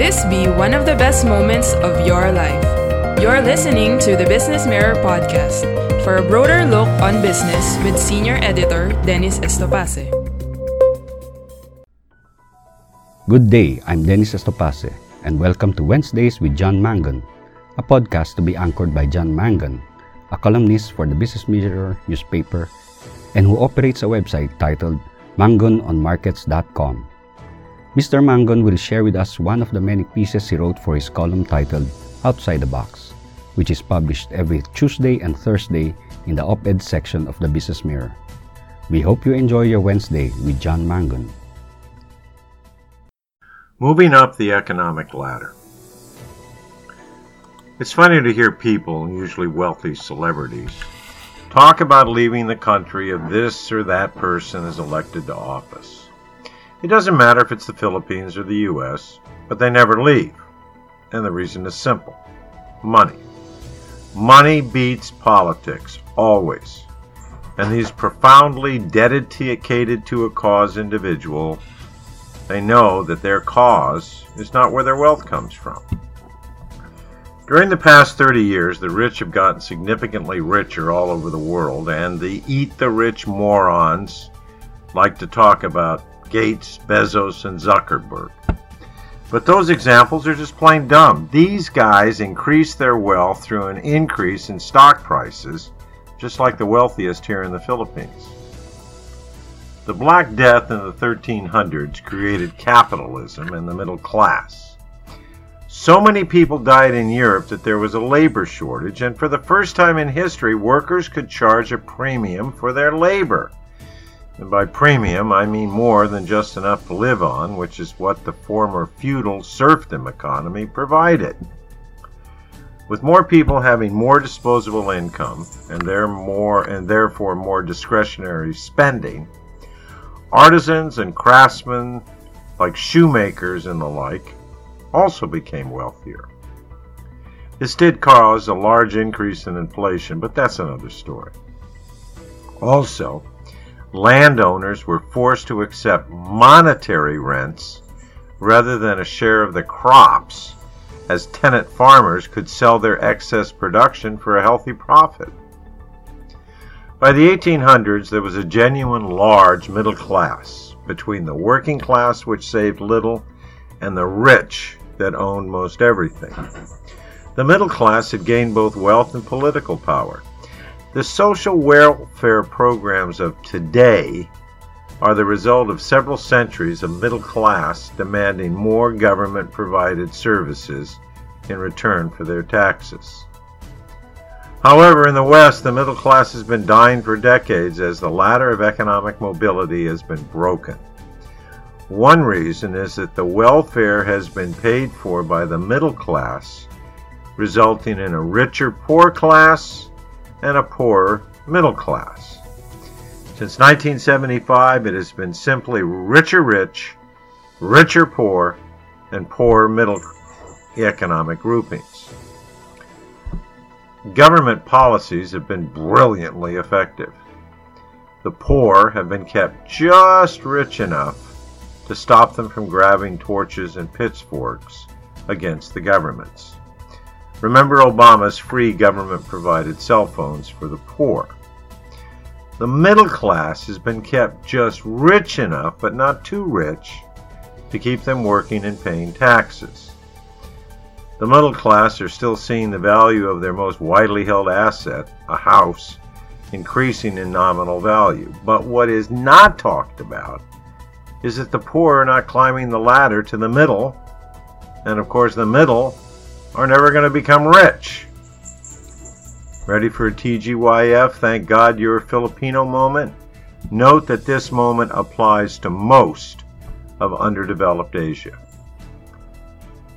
This be one of the best moments of your life. You're listening to the Business Mirror podcast for a broader look on business with senior editor Dennis Estopace. Good day, I'm Dennis Estopace, and welcome to Wednesdays with John Mangun, a podcast to be anchored by John Mangun, a columnist for the Business Mirror newspaper and who operates a website titled mangunonmarkets.com. Mr. Mangun will share with us one of the many pieces he wrote for his column titled Outside the Box, which is published every Tuesday and Thursday in the op ed section of the Business Mirror. We hope you enjoy your Wednesday with John Mangun. Moving up the economic ladder. It's funny to hear people, usually wealthy celebrities, talk about leaving the country if this or that person is elected to office. It doesn't matter if it's the Philippines or the US, but they never leave. And the reason is simple money. Money beats politics, always. And these profoundly dedicated to a cause individual, they know that their cause is not where their wealth comes from. During the past 30 years, the rich have gotten significantly richer all over the world, and the eat the rich morons like to talk about Gates, Bezos, and Zuckerberg. But those examples are just plain dumb. These guys increase their wealth through an increase in stock prices, just like the wealthiest here in the Philippines. The Black Death in the 1300s created capitalism and the middle class. So many people died in Europe that there was a labor shortage, and for the first time in history, workers could charge a premium for their labor. And by premium, I mean more than just enough to live on, which is what the former feudal serfdom economy provided. With more people having more disposable income and, more, and therefore more discretionary spending, artisans and craftsmen like shoemakers and the like also became wealthier. This did cause a large increase in inflation, but that's another story. Also, landowners were forced to accept monetary rents rather than a share of the crops, as tenant farmers could sell their excess production for a healthy profit. By the 1800s, there was a genuine large middle class between the working class, which saved little, and the rich that owned most everything. The middle class had gained both wealth and political power. The social welfare programs of today are the result of several centuries of middle class demanding more government provided services in return for their taxes. However, in the West, the middle class has been dying for decades as the ladder of economic mobility has been broken. One reason is that the welfare has been paid for by the middle class, resulting in a richer poor class and a poorer middle class. Since 1975, it has been simply richer rich, richer poor, and poor middle economic groupings. Government policies have been brilliantly effective. The poor have been kept just rich enough to stop them from grabbing torches and pitchforks against the governments. Remember Obama's free government provided cell phones for the poor. The middle class has been kept just rich enough, but not too rich, to keep them working and paying taxes. The middle class are still seeing the value of their most widely held asset, a house, increasing in nominal value. But what is not talked about is that the poor are not climbing the ladder to the middle, and of course, the middle are never going to become rich. Ready for a TGYF? Thank God you're a Filipino moment? Note that this moment applies to most of underdeveloped Asia.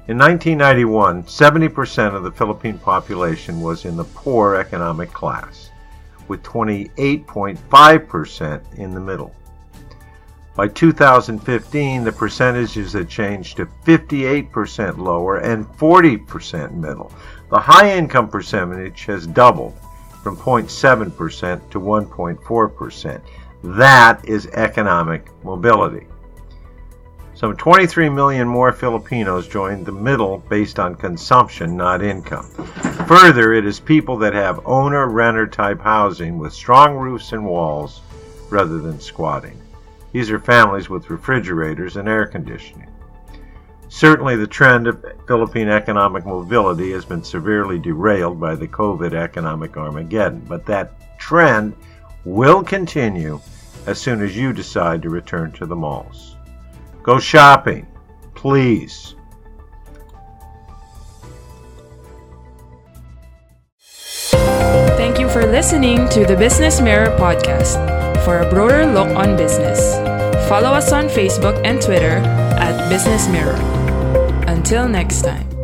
In 1991, 70% of the Philippine population was in the poor economic class, with 28.5% in the middle. By 2015, the percentages had changed to 58% lower and 40% middle. The high income percentage has doubled from 0.7% to 1.4%. That is economic mobility. Some 23 million more Filipinos joined the middle based on consumption, not income. Further, it is people that have owner renter type housing with strong roofs and walls rather than squatting. These are families with refrigerators and air conditioning. Certainly, the trend of Philippine economic mobility has been severely derailed by the COVID economic Armageddon, but that trend will continue as soon as you decide to return to the malls. Go shopping, please. Thank you for listening to the Business Mirror podcast. For a broader look on business, follow us on Facebook and Twitter at Business Mirror. Until next time.